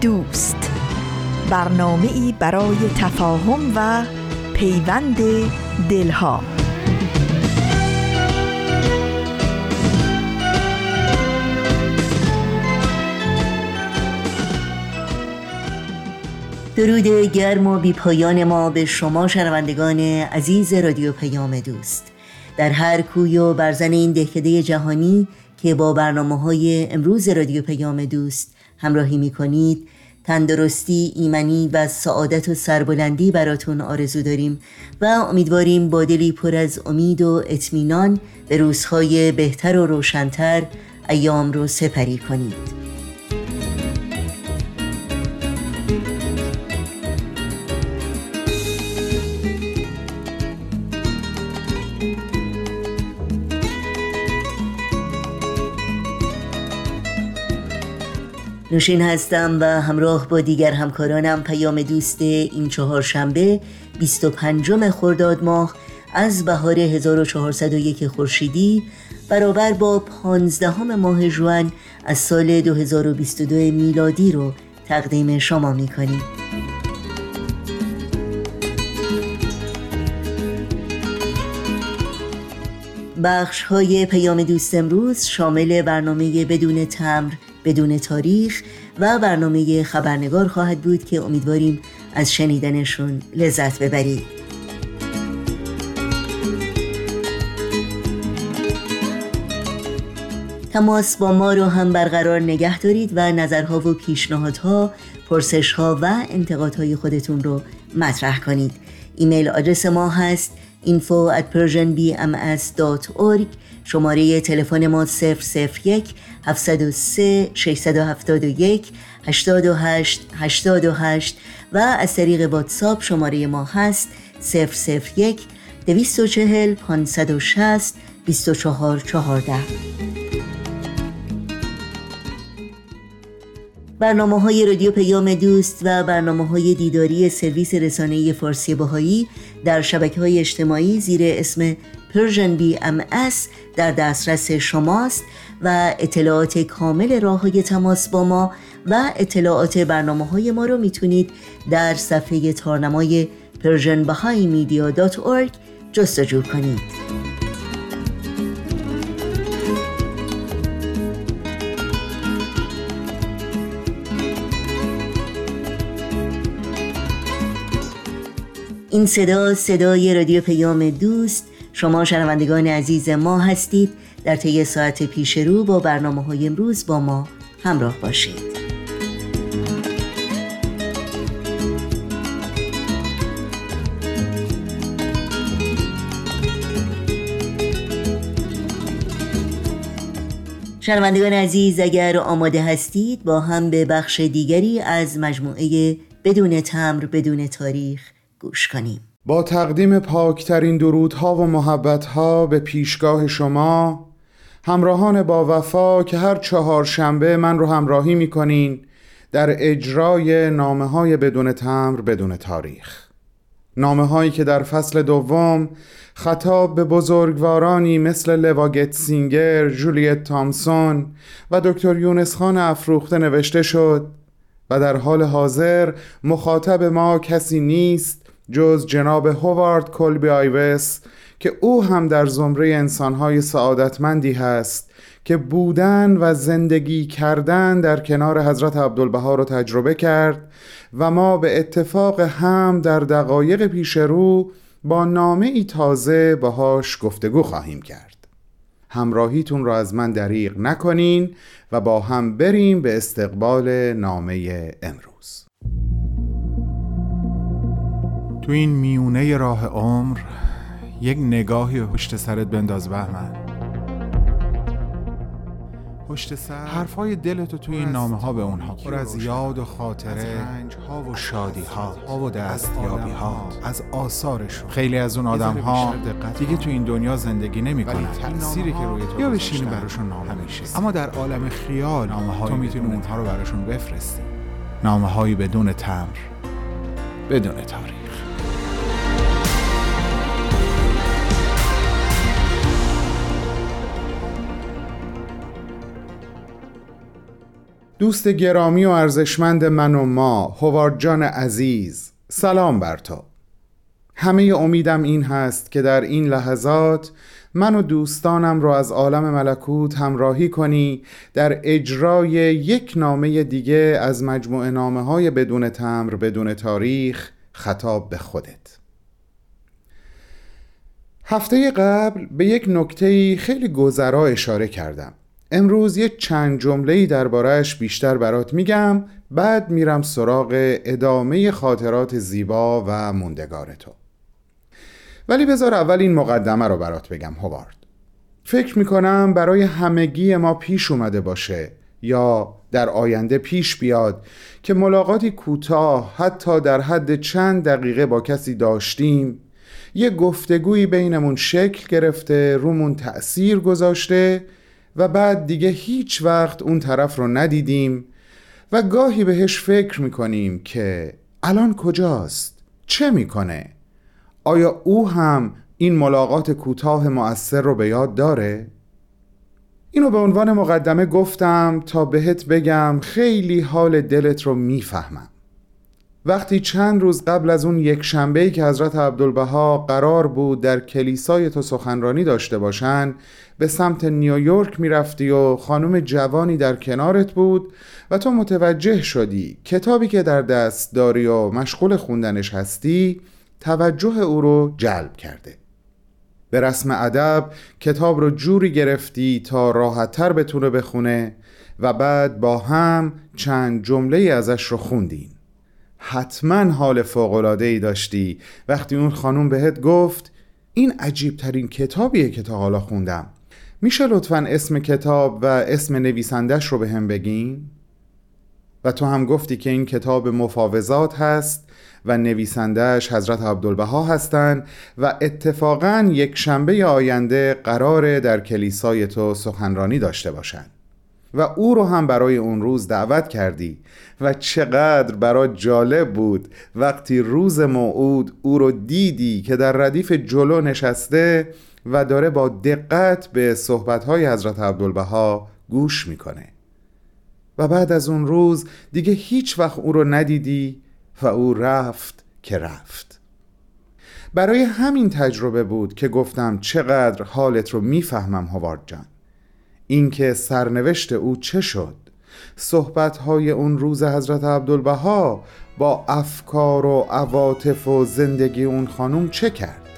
دوست. برنامه ای برای تفاهم و پیوند دلها. درود گرم و بی پایان ما به شما شنوندگان عزیز رادیو پیام دوست. در هر کوی و برزن این دهکده جهانی که با برنامه های امروز رادیو پیام دوست همراهی می کنید تندرستی، ایمنی و سعادت و سربلندی براتون آرزو داریم و امیدواریم با دلی پر از امید و اطمینان به روزهای بهتر و روشنتر ایام رو سپری کنید. نوشین هستم و همراه با دیگر همکارانم پیام دوست این چهار شنبه 25 خرداد ماه از بهار 1401 خورشیدی برابر با 15 ماه جوان از سال 2022 میلادی رو تقدیم شما می کنیم. بخش های پیام دوست امروز شامل برنامه بدون تمر بدون تاریخ و برنامه خبرنگار خواهد بود که امیدواریم از شنیدنشون لذت ببرید. تماس با ما رو هم برقرار نگه دارید و نظرها و پیشنهادها، پرسشها و انتقادهای خودتون رو مطرح کنید. ایمیل آدرس ما هست info شماره تلفن ما 001 703 671 828 828 و از طریق واتساپ شماره ما هست 001 240 560 2414 برنامه های رادیو پیام دوست و برنامه های دیداری سرویس رسانه فارسی باهایی در شبکه های اجتماعی زیر اسم Persian BMS در دسترس شماست و اطلاعات کامل راه های تماس با ما و اطلاعات برنامه های ما رو می‌تونید در صفحه تارنمای Persian Bahá'í جستجو کنید. این صدا صدای رادیو پیام دوست شما شنوندگان عزیز ما هستید. در طی ساعت پیش رو با برنامه های امروز با ما همراه باشید. شنوندگان عزیز اگر آماده هستید با هم به بخش دیگری از مجموعه بدون تمر بدون تاریخ گوش کنیم. با تقدیم پاکترین درودها و محبتها به پیشگاه شما همراهان با وفا که هر چهار شنبه من رو همراهی می‌کنین در اجرای نامه های بدون تمر بدون تاریخ. نامه هایی که در فصل دوم خطاب به بزرگوارانی مثل لواگت سینگر، جولیت تامسون و دکتر یونس خان افروخته نوشته شد و در حال حاضر مخاطب ما کسی نیست جز جناب هوارد کلبی آیوس که او هم در زمره انسانهای سعادتمندی هست که بودن و زندگی کردن در کنار حضرت عبدالبها رو تجربه کرد و ما به اتفاق هم در دقایق پیش رو با نامه ای تازه باهاش گفتگو خواهیم کرد. همراهیتون را از من دریغ نکنین و با هم بریم به استقبال نامه امروز. تو این میونه راه عمر یک نگاهی پشت سرت بنداز بهمن. پشت سر حرفای دلتو توی این نامه ها به اونها پر از یاد و خاطره رنج ها و شادی ها و دستیابی ها از آثارشون. خیلی از اون آدم ها دیگه تو این دنیا زندگی نمی‌کنن. تأثیری که روی تو یا بشینی براشون نامه میشه اما در عالم خیال نامه تو می‌تونی اونها رو براشون بفرستی. نامه هایی بدون تمر بدون تاریخ. دوست گرامی و ارزشمند من و ما هوارد جان عزیز سلام بر تو. همه امیدم این هست که در این لحظات من و دوستانم را از عالم ملکوت همراهی کنی در اجرای یک نامه دیگه از مجموعه نامه های بدون تمر بدون تاریخ خطاب به خودت. هفته قبل به یک نکته خیلی گذرا اشاره کردم. امروز یه چند جمله دربارهش بیشتر برات میگم بعد میرم سراغ ادامه خاطرات زیبا و موندگار تو. ولی بذار اول این مقدمه رو برات بگم هوارد. فکر می‌کنم برای همگی ما پیش اومده باشه یا در آینده پیش بیاد که ملاقاتی کوتاه حتی در حد چند دقیقه با کسی داشتیم. یه گفتگویی بینمون شکل گرفته رومون تأثیر گذاشته و بعد دیگه هیچ وقت اون طرف رو ندیدیم و گاهی بهش فکر می‌کنیم که الان کجاست؟ چه می‌کنه؟ آیا او هم این ملاقات کوتاه مؤثر رو به یاد داره؟ اینو به عنوان مقدمه گفتم تا بهت بگم خیلی حال دلت رو می‌فهمم وقتی چند روز قبل از اون یک شنبه که حضرت عبدالبها قرار بود در کلیسای تو سخنرانی داشته باشن به سمت نیویورک می‌رفتی و خانم جوانی در کنارت بود و تو متوجه شدی کتابی که در دست داری و مشغول خوندنش هستی توجه او رو جلب کرده. به رسم ادب کتاب رو جوری گرفتی تا راحتتر بتونه بخونه و بعد با هم چند جمله ازش رو خوندین. حتما حال ای داشتی. وقتی اون خانوم بهت گفت این عجیب ترین کتابیه که تا حالا خوندم. میشه لطفا اسم کتاب و اسم نویسندش رو به هم بگین؟ و تو هم گفتی که این کتاب مفاوضات هست و نویسندهش حضرت عبدالبها هستند و اتفاقا یک شنبه آینده قراره در کلیسای تو سخنرانی داشته باشند و او رو هم برای اون روز دعوت کردی. و چقدر برای جالب بود وقتی روز موعود او رو دیدی که در ردیف جلو نشسته و داره با دقت به صحبتهای حضرت عبدالبها گوش می‌کنه. و بعد از اون روز دیگه هیچ وقت او رو ندیدی و او رفت که رفت. برای همین تجربه بود که گفتم چقدر حالت رو می‌فهمم هوارد جان. اینکه سرنوشت او چه شد؟ صحبتهای اون روز حضرت عبدالبها با افکار و عواطف و زندگی اون خانوم چه کرد؟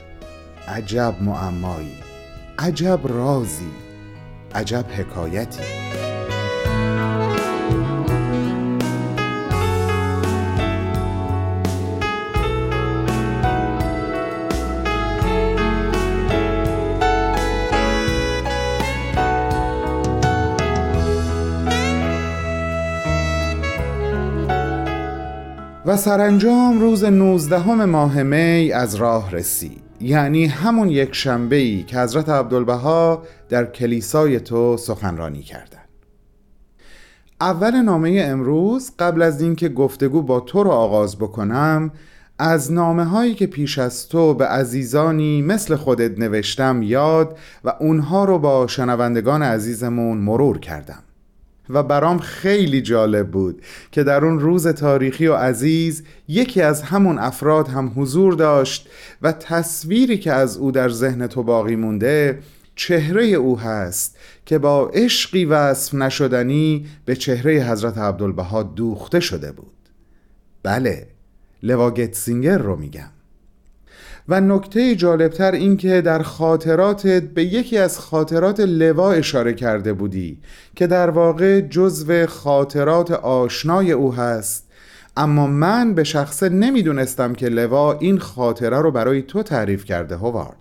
عجب معمایی عجب رازی عجب حکایتی. سرانجام روز 19 ماه می از راه رسید یعنی همون یک شنبه ای که حضرت عبدالبها در کلیسای تو سخنرانی کردند. اول نامه امروز قبل از اینکه گفتگو با تو رو آغاز بکنم از نامه هایی که پیش از تو به عزیزانی مثل خودت نوشتم یاد و اونها رو با شنوندگان عزیزمون مرور کردم و برام خیلی جالب بود که در اون روز تاریخی و عزیز یکی از همون افراد هم حضور داشت و تصویری که از او در ذهن تو باقی مونده چهره او هست که با عشقی وصف نشدنی به چهره حضرت عبدالبها دوخته شده بود. بله لواگتسینگر رو میگم. و نکته جالبتر این که در خاطراتت به یکی از خاطرات لوا اشاره کرده بودی که در واقع جزو خاطرات آشنای او هست. اما من به شخصه نمی‌دونستم که لوا این خاطره رو برای تو تعریف کرده هوارد.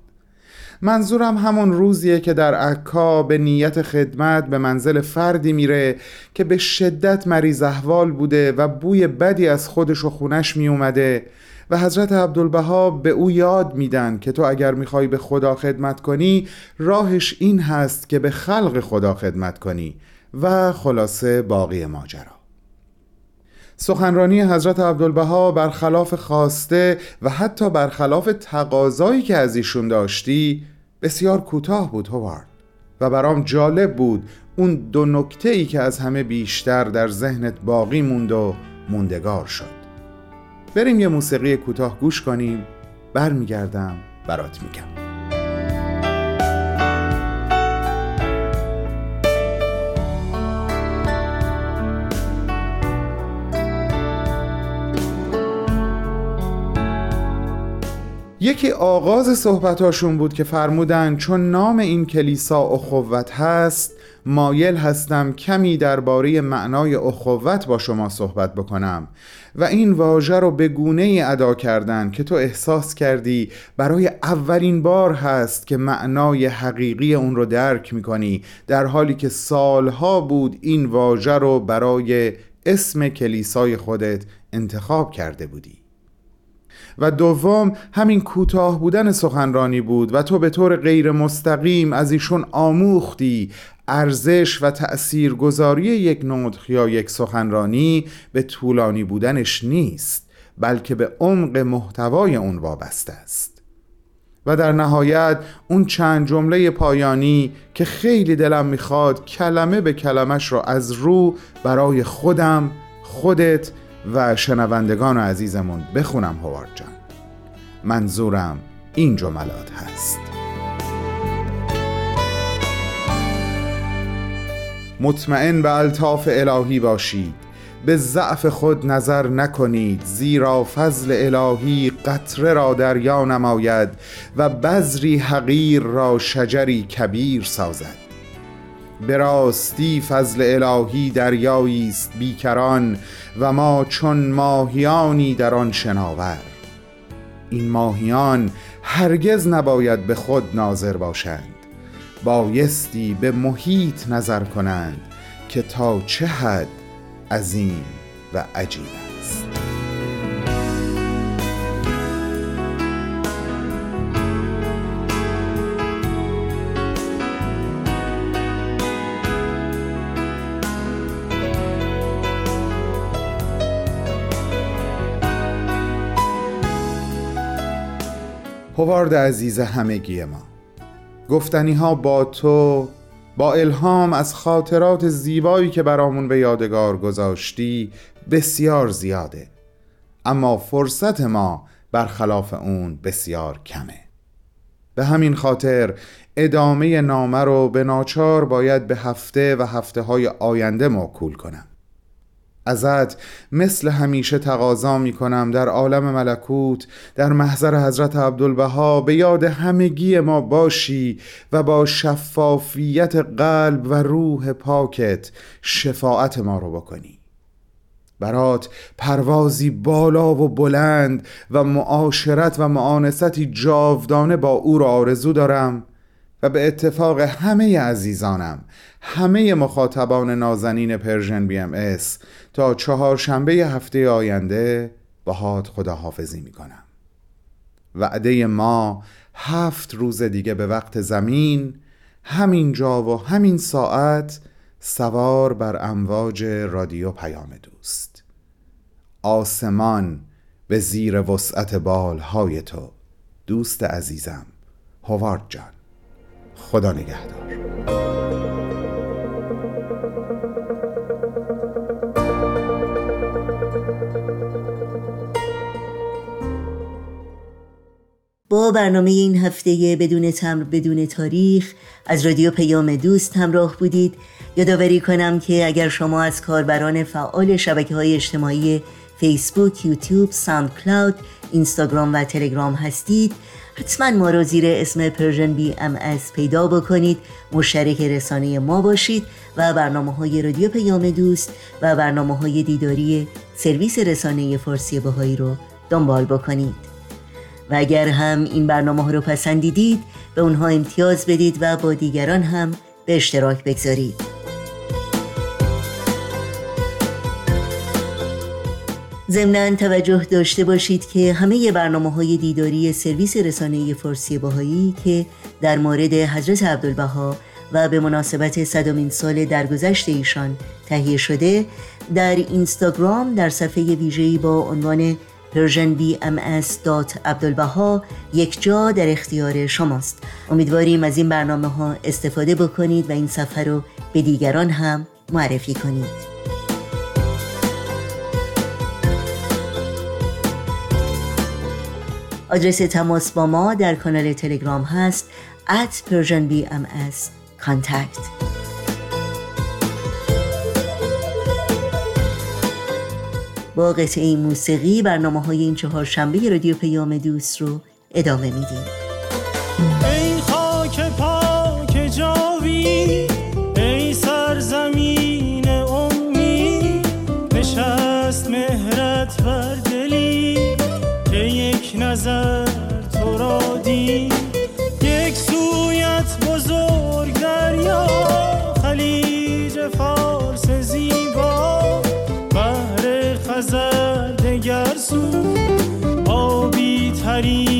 منظورم همون روزیه که در عکا به نیت خدمت به منزل فردی میره که به شدت مریض احوال بوده و بوی بدی از خودش و خونش می اومده و حضرت عبدالبها به او یاد میدن که تو اگر می‌خوای به خدا خدمت کنی راهش این هست که به خلق خدا خدمت کنی و خلاصه باقی ماجرا. سخنرانی حضرت عبدالبها برخلاف خواسته و حتی برخلاف تقاضایی که از ایشون داشتی بسیار کوتاه بود هوارد. و برام جالب بود اون دو نکته ای که از همه بیشتر در ذهنت باقی موند و موندگار شد. بریم یه موسیقی کوتاه گوش کنیم. برمیگردم برات میگم. یکی آغاز صحبتاشون بود که فرمودن چون نام این کلیسا اخوت هست مایل هستم کمی درباره معنای اخوت با شما صحبت بکنم. و این واژه رو به گونه ای ادا کردن که تو احساس کردی برای اولین بار هست که معنای حقیقی اون رو درک می‌کنی در حالی که سالها بود این واژه رو برای اسم کلیسای خودت انتخاب کرده بودی. و دوم همین کوتاه بودن سخنرانی بود و تو به طور غیر مستقیم از ایشون آموختی ارزش و تأثیرگذاری یک نطخ یا یک سخنرانی به طولانی بودنش نیست بلکه به عمق محتوای اون وابسته است. و در نهایت اون چند جمله پایانی که خیلی دلم می‌خواد کلمه به کلمش رو از رو برای خودم خودت و شنوندگان عزیزمون بخونم هوارد جان. منظورم این جملات هست. مطمئن به الطاف الهی باشید. به ضعف خود نظر نکنید. زیرا فضل الهی قطره را دریا نماید و بذری حقیر را شجری کبیر سازد. به راستی فضل الهی دریایی است بیکران و ما چون ماهیانی در آن شناور. این ماهیان هرگز نباید به خود ناظر باشند. بایستی به محیط نظر کنند که تا چه حد عظیم و عجیب است. هوارد عزیز همگی ما. گفتنی ها با تو با الهام از خاطرات زیبایی که برامون به یادگار گذاشتی بسیار زیاده. اما فرصت ما برخلاف اون بسیار کمه. به همین خاطر ادامه نامه رو به ناچار باید به هفته و هفته های آینده موکول کنم. ازت مثل همیشه تقاضا می کنم در عالم ملکوت در محضر حضرت عبدالبهاء به یاد همگی ما باشی و با شفافیت قلب و روح پاکت شفاعت ما رو بکنی. برات پروازی بالا و بلند و معاشرت و مؤانستی جاودانه با او را آرزو دارم و به اتفاق همه عزیزانم همه مخاطبان نازنین Persian BMS تا چهارشنبه هفته آینده باهات خداحافظی می‌کنم. وعده ما هفت روز دیگه به وقت زمین همین جا و همین ساعت سوار بر امواج رادیو پیام دوست. آسمان به زیر وسعت بالهای تو. دوست عزیزم هوارد جان خدا نگهدار. برنامه این هفته بدون تمبر بدون تاریخ. از رادیو پیام دوست همراه بودید. یادآوری کنم که اگر شما از کاربران فعال شبکه های اجتماعی فیسبوک، یوتیوب، SoundCloud، اینستاگرام و تلگرام هستید حتما ما را زیر اسم Persian BMS پیدا بکنید. مشترک رسانه ما باشید و برنامه های رادیو پیام دوست و برنامه های دیداری سرویس رسانه فارسی بهایی رو دنبال بکنید. و اگر هم این برنامه ها رو پسندیدید به اونها امتیاز بدید و با دیگران هم به اشتراک بگذارید. ضمنا توجه داشته باشید که همه برنامه های دیداری سرویس رسانه فارسی باهایی که در مورد حضرت عبدالبها و به مناسبت صدامین سال درگذشت ایشان تهیه شده در اینستاگرام در صفحه ویژه‌ای با عنوان persianbms.abdulbaha یک جا در اختیار شماست. امیدواریم از این برنامه ها استفاده بکنید و این صفحه رو به دیگران هم معرفی کنید. آدرس تماس با ما در کانال تلگرام هست at persianbms contact با قطعه موسیقی برنامه های این چهار شنبه رادیو پیام دوست رو ادامه میدیم. آبی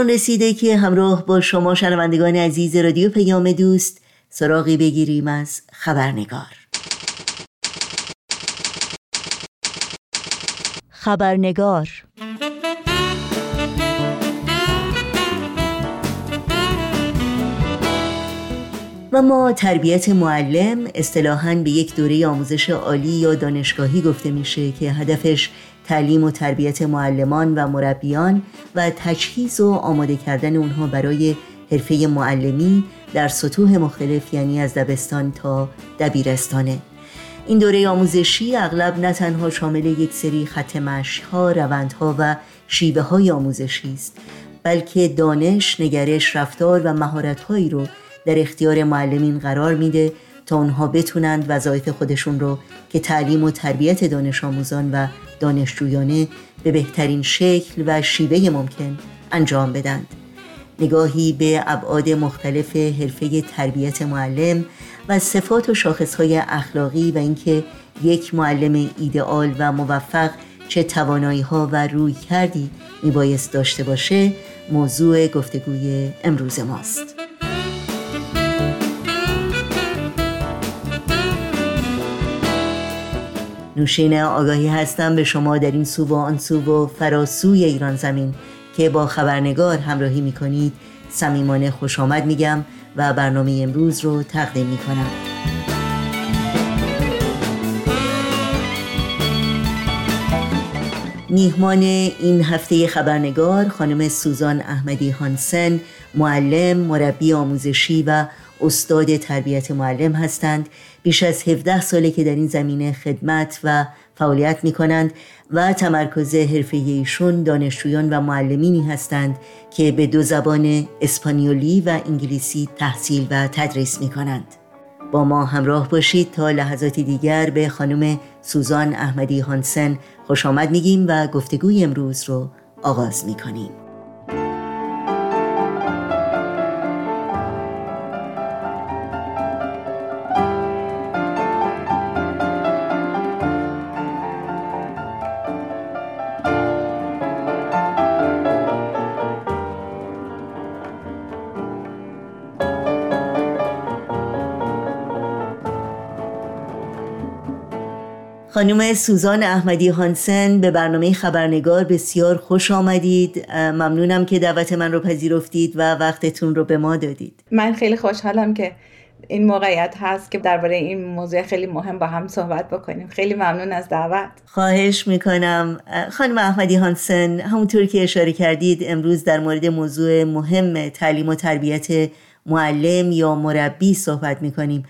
آن رسیده که همراه با شما شنوندگان عزیز رادیو پیام دوست سراغی بگیریم از خبرنگار. خبرنگار. و ما تربیت معلم اصطلاحاً به یک دوره آموزش عالی یا دانشگاهی گفته میشه که هدفش تعلیم و تربیت معلمان و مربیان و تجهیز و آماده کردن اونها برای حرفه معلمی در سطوح مختلف یعنی از دبستان تا دبیرستانه. این دوره آموزشی اغلب نه تنها شامل یک سری خط ها، روندها و شیوه های آموزشی است بلکه دانش، نگرش، رفتار و مهارت‌هایی رو در اختیار معلمین قرار میده تا اونها بتونند وظایف خودشون رو که تعلیم و تربیت دانش آموزان و دانشجویانه به بهترین شکل و شیوه ممکن انجام بدند. نگاهی به ابعاد مختلف حرفه تربیت معلم و صفات و شاخصهای اخلاقی و اینکه یک معلم ایدئال و موفق چه توانایی ها و روی کردی میبایست داشته باشه موضوع گفتگوی امروز ماست. نوشین آگاهی هستم به شما در این سو و آن سو و فراسوی ایران زمین که با خبرنگار همراهی می کنید صمیمانه خوش آمد میگم و برنامه امروز رو تقدیم می کنم میهمان این هفته خبرنگار خانم سوزان احمدی هانسن معلم، مربی آموزشی و استاد تربیت معلم هستند. بیش از 17 ساله که در این زمینه خدمت و فعالیت می کنند و تمرکز حرفه ایشون دانشجویان و معلمینی هستند که به دو زبان اسپانیولی و انگلیسی تحصیل و تدریس می کنند. با ما همراه باشید تا لحظاتی دیگر به خانم سوزان احمدی هانسن خوش آمد میگیم و گفتگوی امروز رو آغاز می خانم سوزان احمدی هانسن به برنامه خبرنگار بسیار خوش آمدید. ممنونم که دعوت من رو پذیرفتید و وقتتون رو به ما دادید. من خیلی خوشحالم که این موقعیت هست که درباره این موضوع خیلی مهم با هم صحبت بکنیم. خیلی ممنون از دعوت. خواهش می‌کنم. خانم احمدی هانسن همونطور که اشاره کردید امروز در مورد موضوع مهم تعلیم و تربیت معلم یا مربی صحبت می‌کنیم.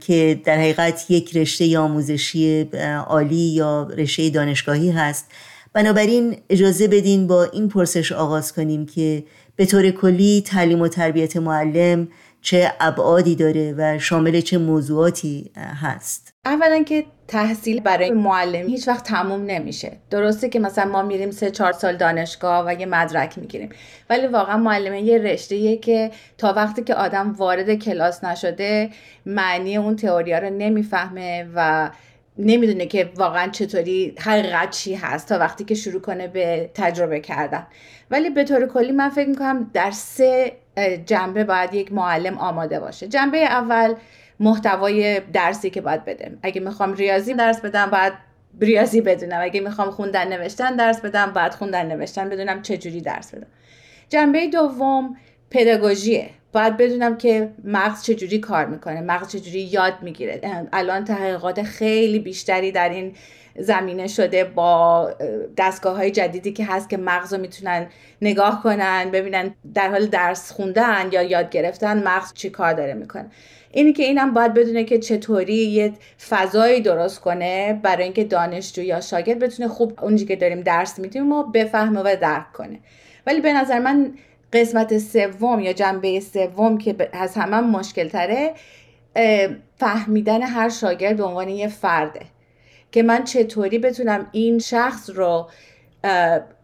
که در حقیقت یک رشته آموزشی عالی یا رشته دانشگاهی هست. بنابراین اجازه بدین با این پرسش آغاز کنیم که به طور کلی تعلیم و تربیت معلم چه ابعادی داره و شامل چه موضوعاتی هست. اولا که تحصیل برای معلم هیچ وقت تموم نمیشه. درسته که مثلا ما میریم سه چهار سال دانشگاه و یه مدرک می‌گیریم. ولی واقعا معلمه یه رشته که تا وقتی که آدم وارد کلاس نشده معنی اون تئوریا رو نمی‌فهمه و نمی‌دونه که واقعا چطوری حقیقت چی هست تا وقتی که شروع کنه به تجربه کردن. ولی به طور کلی من فکر می‌کنم در سه جنبه باید یک معلم آماده باشه. جنبه اول محتوای درسی که باید بدم. اگه می‌خوام ریاضی درس بدم باید ریاضی بدونم. اگه می‌خوام خوندن نوشتن درس بدم باید خوندن نوشتن بدونم چجوری درس بدم. جنبه دوم پداگوژیه باید بدونم که مغز چجوری کار می‌کنه مغز چجوری یاد می‌گیره. الان تحقیقات خیلی بیشتری در این زمینه شده با دستگاه های جدیدی که هست که مغز رو می‌تونن نگاه کنن ببینن در حال درس خوندن یا یاد گرفتن مغز چی کار داره می‌کنه. اینی که اینم باید بدونه که چطوری یه فضایی درست کنه برای اینکه دانشجو یا شاگرد بتونه خوب اونجی که داریم درس میدیم و بفهمه و درک کنه. ولی به نظر من قسمت سوم یا جنبه سوم که از همه مشکل تره فهمیدن هر شاگرد به عنوان یه فرده. که من چطوری بتونم این شخص رو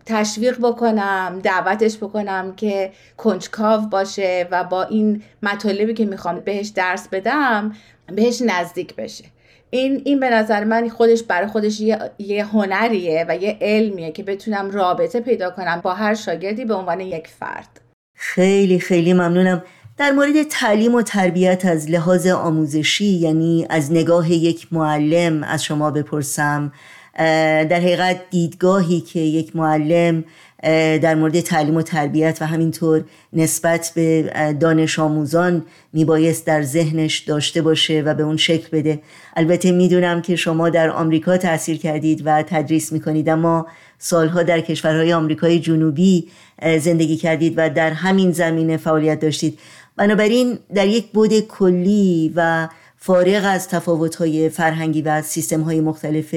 تشویق بکنم دعوتش بکنم که کنجکاو باشه و با این مطالبی که می‌خوام بهش درس بدم بهش نزدیک بشه. این این به نظر من خودش برای خودش یه, یه هنریه و یه علمیه که بتونم رابطه پیدا کنم با هر شاگردی به عنوان یک فرد. خیلی خیلی ممنونم. در مورد تعلیم و تربیت از لحاظ آموزشی یعنی از نگاه یک معلم از شما بپرسم در حقیقت دیدگاهی که یک معلم در مورد تعلیم و تربیت و همینطور نسبت به دانش آموزان میبایست در ذهنش داشته باشه و به اون شکل بده. البته می‌دونم که شما در آمریکا تاثیر کردید و تدریس می‌کنید اما سالها در کشورهای آمریکای جنوبی زندگی کردید و در همین زمینه فعالیت داشتید. بنابراین در یک بود کلی و فارغ از تفاوت‌های فرهنگی و سیستم‌های مختلف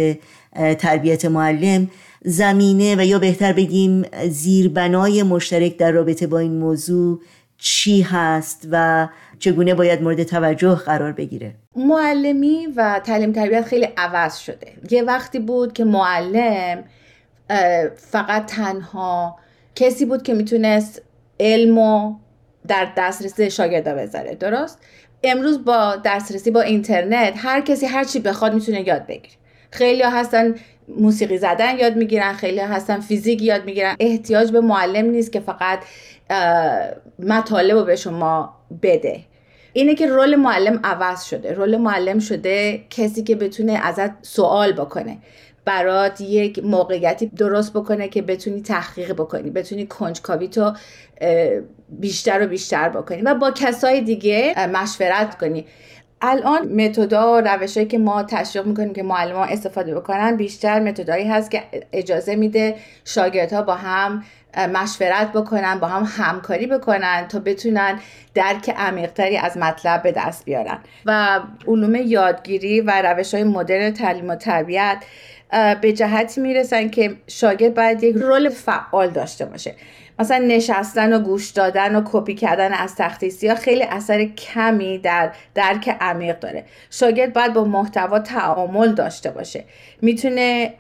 تربیت معلم زمینه و یا بهتر بگیم زیربنای مشترک در رابطه با این موضوع چی هست و چگونه باید مورد توجه قرار بگیره؟ معلمی و تعلیم تربیت خیلی عوض شده. یه وقتی بود که معلم فقط تنها کسی بود که می‌تونست علم در دسترسی شاگردا بذاره. درست؟ امروز با دسترسی با اینترنت هر کسی هر چی بخواد می‌تونه یاد بگیره. خیلی هستن موسیقی زدن یاد می‌گیرن خیلی هستن فیزیک یاد می‌گیرن. احتیاج به معلم نیست که فقط مطالب رو به شما بده. اینه که رول معلم عوض شده. رول معلم شده کسی که بتونه ازت سوال بکنه. برات یک موقعیتی درست بکنه که بتونی تحقیق بکنی بتونی کنجکاوی تو بیشتر و بیشتر بکنی و با کسای دیگه مشورت کنی. الان متدا و روشهایی که ما تشویق می‌کنیم که معلمان استفاده بکنن بیشتر متدایی هست که اجازه میده شاگردها با هم مشورت بکنن با هم همکاری بکنن تا بتونن درک عمیقتری از مطلب به دست بیارن. و علوم یادگیری و روش های مدرن تعلیم و تربیت به جهتی می‌رسن که شاگرد باید یک رول فعال داشته باشه. مثلا نشستن و گوش دادن و کپی کردن از تخته سیاه خیلی اثر کمی در درک عمیق داره. شاگرد باید با محتوا تعامل داشته باشه. می‌تونه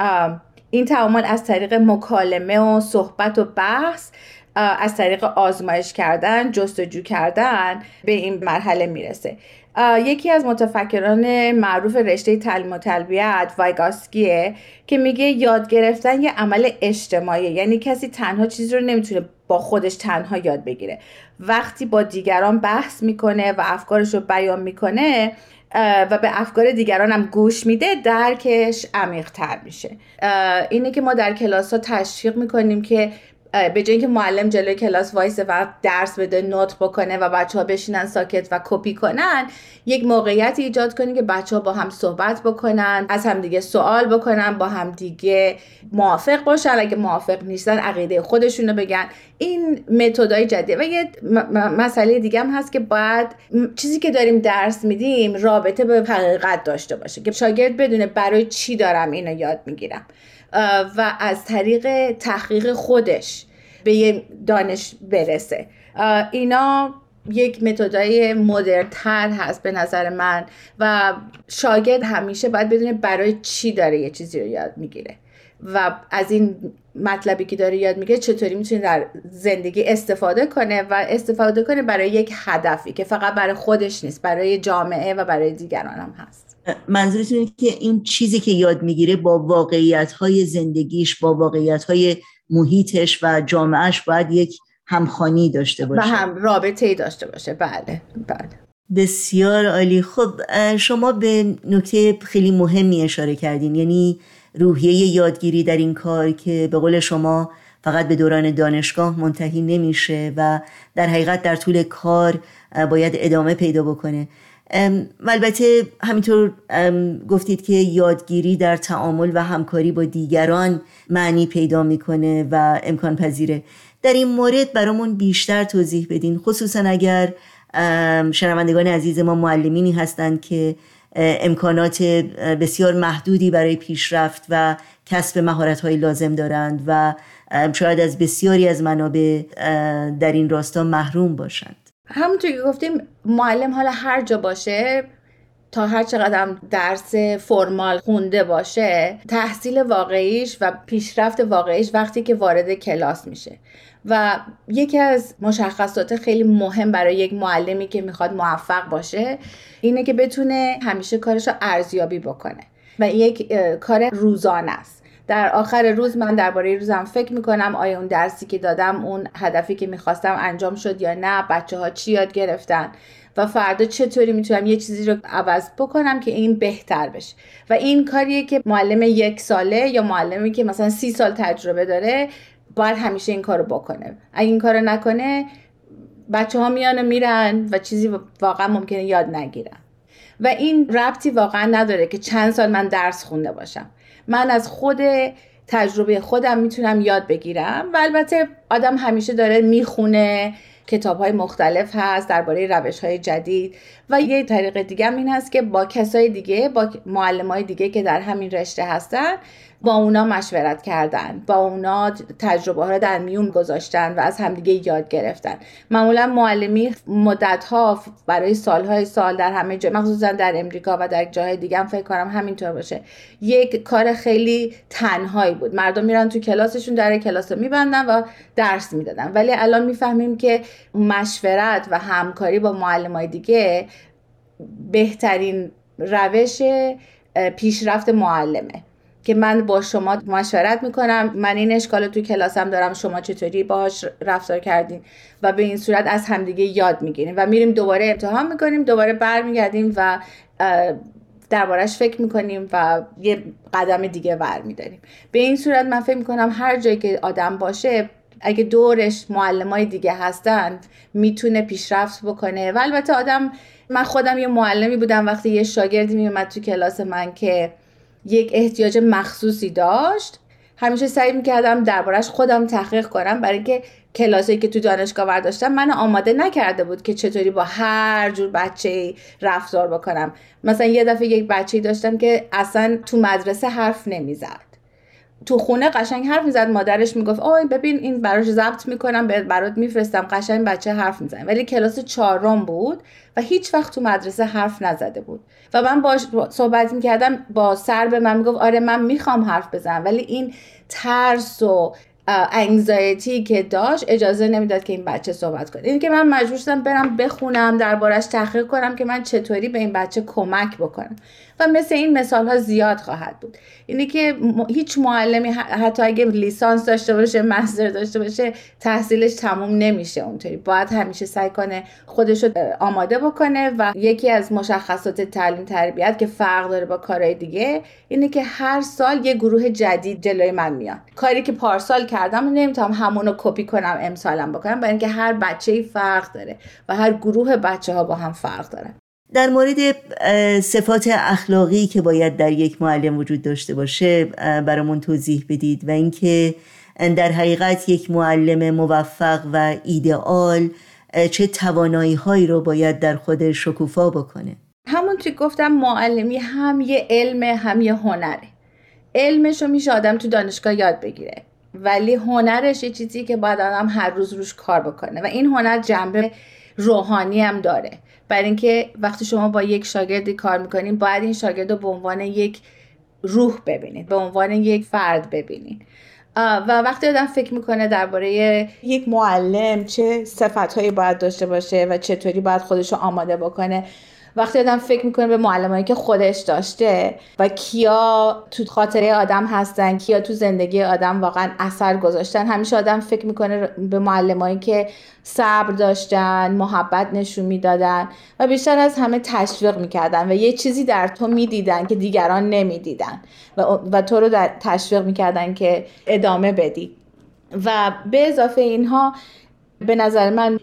این تعامل از طریق مکالمه و صحبت و بحث از طریق آزمایش کردن جستجو کردن به این مرحله می‌رسه. یکی از متفکران معروف رشته تعلیم و تربیت وایگاسکیه که میگه یاد گرفتن یه عمل اجتماعی یعنی کسی تنها چیزی رو نمی‌تونه با خودش تنها یاد بگیره. وقتی با دیگران بحث می‌کنه و افکارش رو بیان می‌کنه و به افکار دیگران هم گوش میده درکش عمیقتر میشه. اینه که ما در کلاس ها تشویق می‌کنیم که به جای اینکه معلم جلوی کلاس وایسه و درس بده نوت بکنه و بچه ها بشینن ساکت و کپی کنن یک موقعیت ایجاد کنی که بچه ها با هم صحبت بکنن از همدیگه سوال بکنن با همدیگه موافق باشن. اگه موافق نیستن عقیده خودشونو بگن. این متدای جدیه. و یه مسئله دیگه هم هست که باید چیزی که داریم درس میدیم رابطه به حقیقت داشته باشه. که شاگرد بدونه برای چی دارم اینو یاد می‌گیرم. و از طریق تحقیق خودش به یه دانش برسه. اینا یک متدای مدرتر هست به نظر من و شاگرد همیشه باید بدونه برای چی داره یه چیزی رو یاد می‌گیره و از این مطلبی که داره یاد می‌گیره چطوری می‌تونه در زندگی استفاده کنه و استفاده کنه برای یک هدفی که فقط برای خودش نیست برای جامعه و برای دیگران هم هست. منظورتون اینه که این چیزی که یاد می‌گیره با واقعیت های زندگیش با واقعیت های محیطش و جامعهش باید یک همخانی داشته باشه. و هم رابطه ای داشته باشه. بله بله. بسیار عالی. خب شما به نکته خیلی مهمی اشاره کردین یعنی روحیه یادگیری در این کار که به قول شما فقط به دوران دانشگاه منتهی نمیشه و در حقیقت در طول کار باید ادامه پیدا بکنه. و البته همینطور گفتید که یادگیری در تعامل و همکاری با دیگران معنی پیدا می‌کنه و امکان پذیره. در این مورد برامون بیشتر توضیح بدین. خصوصا اگر شنوندگان عزیز ما معلمینی هستند که امکانات بسیار محدودی برای پیشرفت و کسب مهارت لازم دارند و شاید از بسیاری از منابع در این راستا محروم باشند. همونطور که گفتیم معلم حالا هر جا باشه تا هر چقدر درس فرمال خونده باشه تحصیل واقعیش و پیشرفت واقعیش وقتی که وارد کلاس میشه. و یکی از مشخصات خیلی مهم برای یک معلمی که می‌خواد موفق باشه اینه که بتونه همیشه کارش رو ارزیابی بکنه. و یک کار روزانه است. در آخر روز من درباره روزم فکر می‌کنم آیا اون درسی که دادم اون هدفی که می‌خواستم انجام شد یا نه بچه ها چی یاد گرفتن و فردا چطوری می‌تونم یه چیزی رو عوض بکنم که این بهتر بشه. و این کاریه که معلم یک ساله یا معلمی که مثلا سی سال تجربه داره باید همیشه این کارو بکنه. اگه این کارو نکنه بچه ها میان و میرن و چیزی واقعا ممکنه یاد نگیرن. و این ربطی واقعا نداره که چند سال من درس خونده باشم. من از خود تجربه خودم می‌تونم یاد بگیرم و البته آدم همیشه داره می‌خونه کتاب های مختلف هست درباره روش های جدید و یه طریق دیگه هم این هست که با کسای دیگه با معلم های دیگه که در همین رشته هستن با اونا مشورت کردن با اونا تجربه ها رو در میون گذاشتن و از همدیگه یاد گرفتن. معمولا معلمی مدت ها برای سالهای سال در همه جا مخصوصا در امریکا و در جاهای دیگه هم فکر کنم همینطور باشه. یک کار خیلی تنهایی بود. مردم میرن تو کلاسشون در کلاس رو میبندن و درس می‌دادن. ولی الان می‌فهمیم که مشورت و همکاری با معلم های دیگه بهترین روش پیشرفت معلمه. که من با شما مشورت می‌کنم. من این اشکال تو کلاسم دارم. شما چطوری باهاش رفتار کردین؟ و به این صورت از همدیگه یاد می‌گیریم و میریم دوباره امتحان می‌کنیم دوباره برمیگردیم و دربارش فکر می‌کنیم و یه قدم دیگه ور میداریم به این صورت من فکر می‌کنم هر جایی که آدم باشه اگه دورش معلم دیگه هستن می‌تونه پیشرفت بکنه. و البته آدم من خودم یه معلمی بودم وقتی یه شاگردی میومد تو کلاس من که یک احتیاج مخصوصی داشت. همیشه سعی می‌کردم دربارش خودم تحقیق کنم. برای اینکه کلاسایی که تو دانشگاه برداشتم من آماده نکرده بود که چطوری با هر جور بچه رفتار بکنم. مثلا یه دفعه یک بچه داشتم که اصلا تو مدرسه حرف نمی‌زد. تو خونه قشنگ حرف می‌زد مادرش می‌گفت آی ببین این براش ضبط می‌کنم برات میفرستم. قشنگ بچه حرف می‌زنه ولی کلاس چهارم بود و هیچ وقت تو مدرسه حرف نزده بود. و من باش صحبت می‌کردم با سر به من می‌گفت آره من می‌خوام حرف بزنم. ولی این ترس و انگزایتی که داشت اجازه نمی‌داد که این بچه صحبت کنه. این که من مجبور شدم برم بخونم دربارش تحقیق کنم که من چطوری به این بچه کمک بکنم. و مثل این مثال ها زیاد خواهد بود. اینه که هیچ معلمی حتی اگه لیسانس داشته باشه مستر داشته باشه تحصیلش تموم نمیشه اونطوری. باید همیشه سعی کنه خودش رو آماده بکنه و یکی از مشخصات تعلیم تربیت که فرق داره با کارهای دیگه اینه که هر سال یه گروه جدید جلوی من میاد کاری که پارسال کردم نمی‌تونم همون رو کپی کنم امسالم بکنم برای اینکه هر بچه فرق داره و هر گروه بچه ها با هم فرق دارن. در مورد صفات اخلاقی که باید در یک معلم وجود داشته باشه برامون توضیح بدید و اینکه در حقیقت یک معلم موفق و ایدئال چه توانایی هایی رو باید در خود شکوفا بکنه. همونطوری گفتم معلمی هم یه علم هم یه هنره. علمش رو میشه آدم تو دانشگاه یاد بگیره. ولی هنرش یه چیزی که باید آدم هر روز روش کار بکنه. و این هنر جنبه روحانی هم داره. برای اینکه وقتی شما با یک شاگردی کار می‌کنید باید این شاگرد رو به عنوان یک روح ببینید به عنوان یک فرد ببینید. و وقتی آدم فکر می‌کنه درباره یک معلم چه صفتهایی باید داشته باشه و چطوری باید خودش رو آماده بکنه وقتی آدم فکر می‌کنه به معلمایی که خودش داشته و کیا تو خاطره آدم هستن کیا تو زندگی آدم واقعا اثر گذاشتن همیشه آدم فکر می‌کنه به معلمایی که صبر داشتن محبت نشون می‌دادن و بیشتر از همه تشویق می‌کردن و یه چیزی در تو می‌دیدن که دیگران نمی‌دیدن و, و تو رو در تشویق می‌کردن که ادامه بدی. و به اضافه اینها به نظر من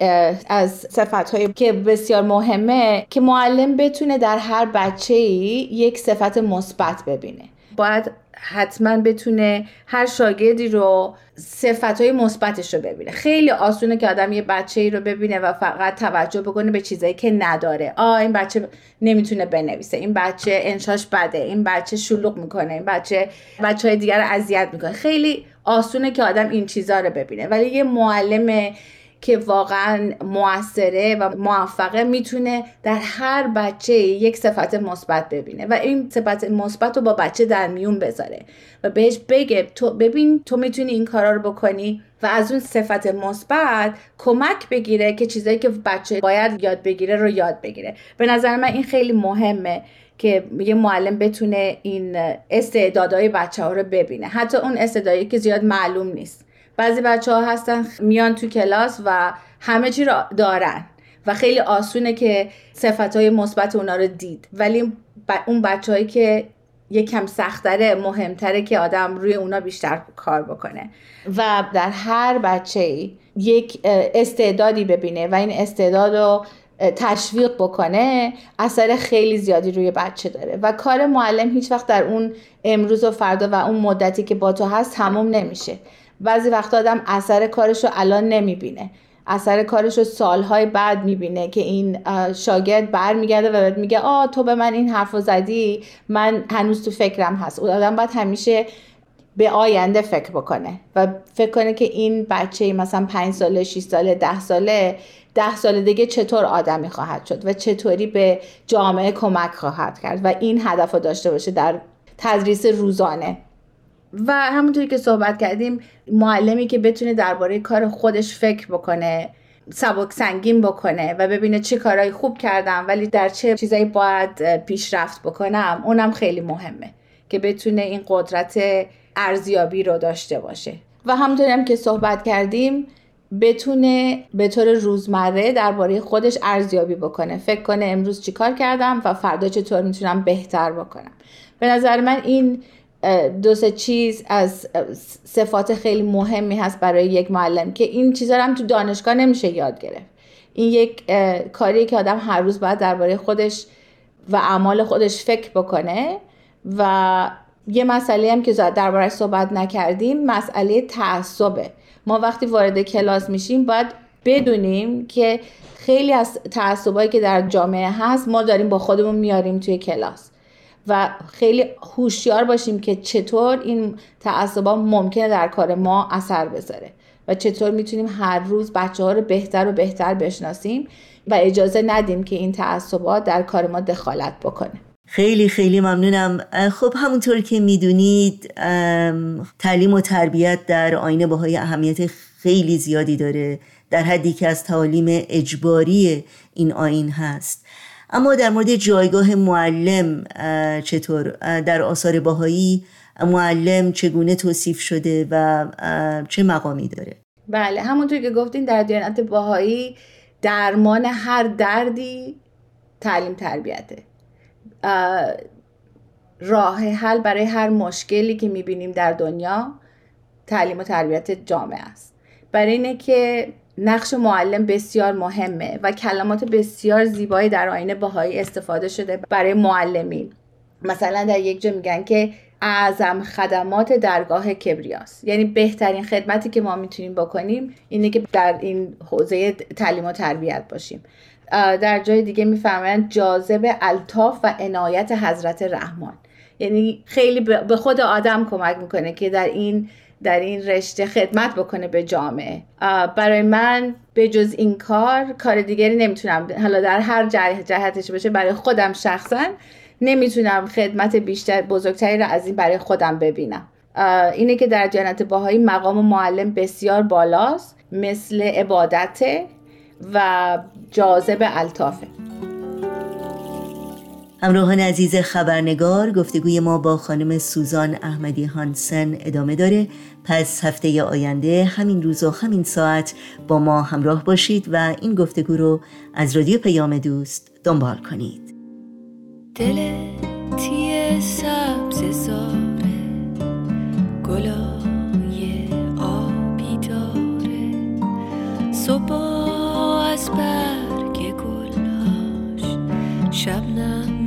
از صفت هایی که بسیار مهمه که معلم بتونه در هر بچه ای یک صفت مثبت ببینه. باید حتما بتونه هر شاگردی رو صفت های مثبتش رو ببینه. خیلی آسونه که آدم یه بچه ای رو ببینه و فقط توجه بکنه به چیزایی که نداره. آ این بچه نمی‌تونه بنویسه. این بچه انشاش بده. این بچه شلوغ می‌کنه. این بچه بچه های دیگر رو اذیت می‌کنه. خیلی آسونه که آدم این چیزها رو ببینه. ولی یه معلم که واقعا موثره و موفقه می‌تونه در هر بچه یک صفت مثبت ببینه و این صفت مثبت رو با بچه در میون بذاره و بهش بگه تو ببین تو می‌تونی این کارا رو بکنی و از اون صفت مثبت کمک بگیره که چیزایی که بچه باید یاد بگیره رو یاد بگیره. به نظر من این خیلی مهمه که یه معلم بتونه این استعدادهای بچه ها رو ببینه. حتی اون استعدادی که زیاد معلوم نیست. بعضی بچه ها هستن میان تو کلاس و همه چی رو دارن و خیلی آسونه که صفت های مثبت اونا رو دید. ولی اون بچههایی که یکم سختره مهمتره که آدم روی اونا بیشتر کار بکنه. و در هر بچه یک استعدادی ببینه و این استعداد رو تشویق بکنه اثر خیلی زیادی روی بچه داره. و کار معلم هیچ وقت در اون امروز و فردا و اون مدتی که با تو هست تموم نمیشه. بعضی وقت آدم اثر کارش رو الان نمی‌بینه. اثر کارش رو سالهای بعد می‌بینه که این شاگرد برمیگرده و میگه آ تو به من این حرف زدی من هنوز تو فکرم هست. آدم باید همیشه به آینده فکر بکنه و فکر کنه که این بچه مثلا پنج ساله 6 ساله ده ساله ده سال دیگه چطور آدمی خواهد شد و چطوری به جامعه کمک خواهد کرد و این هدف رو داشته باشه در تدریس روزانه. و همونطوری که صحبت کردیم معلمی که بتونه درباره کار خودش فکر بکنه سبک سنگین بکنه و ببینه چه کارهایی خوب کردم ولی در چه چیزایی باید پیشرفت بکنم اونم خیلی مهمه که بتونه این قدرت ارزیابی رو داشته باشه. و همونطوری هم که صحبت کردیم بتونه به طور روزمره درباره خودش ارزیابی بکنه. فکر کنه امروز چیکار کردم و فردا چطور می‌تونم بهتر بکنم. به نظر من این دو سه چیز از صفات خیلی مهمی هست برای یک معلم که این چیزا هم تو دانشگاه نمیشه یاد گرفت. این یک کاریه که آدم هر روز باید درباره خودش و اعمال خودش فکر بکنه و یه مسئله هم که دربارهش صحبت نکردیم مسئله تعصبه. ما وقتی وارد کلاس میشیم باید بدونیم که خیلی از تعصبایی که در جامعه هست ما داریم با خودمون میاریم توی کلاس. و خیلی هوشیار باشیم که چطور این تعصبا ممکنه در کار ما اثر بذاره و چطور می‌تونیم هر روز بچه ها رو بهتر و بهتر بشناسیم و اجازه ندیم که این تعصبات در کار ما دخالت بکنه. خیلی خیلی ممنونم. خب همونطور که می‌دونید تعلیم و تربیت در آینه باهای اهمیت خیلی زیادی داره در حدی که از تعالیم اجباری این آین هست. اما در مورد جایگاه معلم چطور؟ در آثار باهایی معلم چگونه توصیف شده و چه مقامی داره؟ بله همونطور که گفتین در دیانت باهایی درمان هر دردی تعلیم تربیته. راه حل برای هر مشکلی که می‌بینیم در دنیا تعلیم و تربیت جامعه است. برای اینه که نقش معلم بسیار مهمه و کلمات بسیار زیبایی در آینه باهایی استفاده شده برای معلمین. مثلا در یک جا میگن که اعظم خدمات درگاه کبریاست یعنی بهترین خدمتی که ما می‌تونیم بکنیم اینه که در این حوزه تعلیم و تربیت باشیم. در جای دیگه می‌فهمن جاذب الطاف و عنایت حضرت رحمان. یعنی خیلی به خود آدم کمک می‌کنه که در این در این رشته خدمت بکنه به جامعه. برای من به جز این کار کار دیگری نمی‌تونم. حالا در هر جهتش باشه برای خودم شخصا نمی‌تونم خدمت بیشتر بزرگتری را از این برای خودم ببینم. اینه که در جنت باهایی مقام معلم بسیار بالاست مثل عبادت و جاذب الطافه همراهان عزیز خبرنگار گفتگوی ما با خانم سوزان احمدی هانسن ادامه داره. پس هفته آینده همین روز و همین ساعت با ما همراه باشید و این گفتگو رو از رادیو پیام دوست دنبال کنید. دل تیه سبز زاره گلای آبی داره. صبح از برگ گلاش شبنم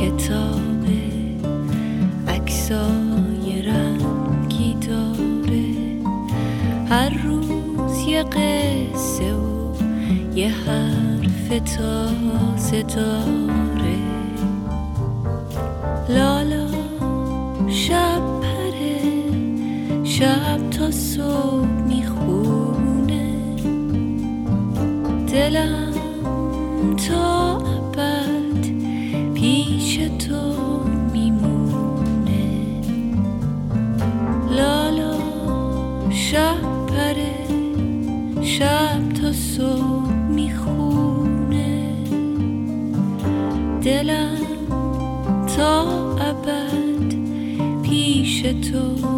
یه کتابه عکسای رنگی داره. هر روز یه قصه و یه حرف تازه داره. لالا شب پره شب تا صبح می‌خونه. دلم تا پیش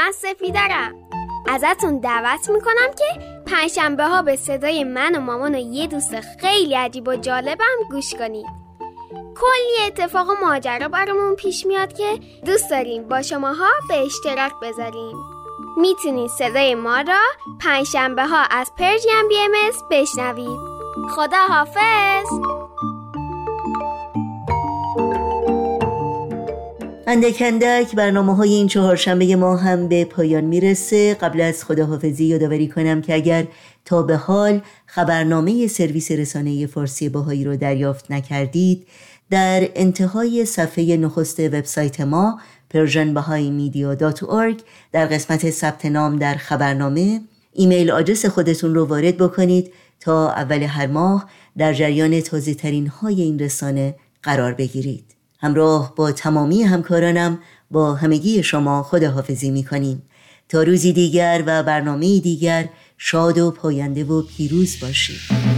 من سفیدرم ازتون دعوت می‌کنم که پنجشنبه ها به صدای من و مامان و یه دوست خیلی عجیب و جالبم گوش کنید. کلی اتفاق و ماجرا برامون پیش میاد که دوست داریم با شماها به اشتراک بذاریم. می‌تونید صدای ما را پنجشنبه ها از پرژیم بی ام بشنوید. خدا حافظ اندک اندک برنامه های این چهارشنبه ما هم به پایان می‌رسه. قبل از خداحافظی یادآوری کنم که اگر تا به حال خبرنامه سرویس رسانه فارسی باهایی رو دریافت نکردید در انتهای صفحه نخست وبسایت ما persianbahaimedia.org در قسمت ثبت نام در خبرنامه ایمیل آدرس خودتون رو وارد بکنید تا اول هر ماه در جریان تازه ترین های این رسانه قرار بگیرید. همراه با تمامی همکارانم با همگی شما خداحافظی می کنیم تا روزی دیگر و برنامه دیگر شاد و پاینده و پیروز باشید.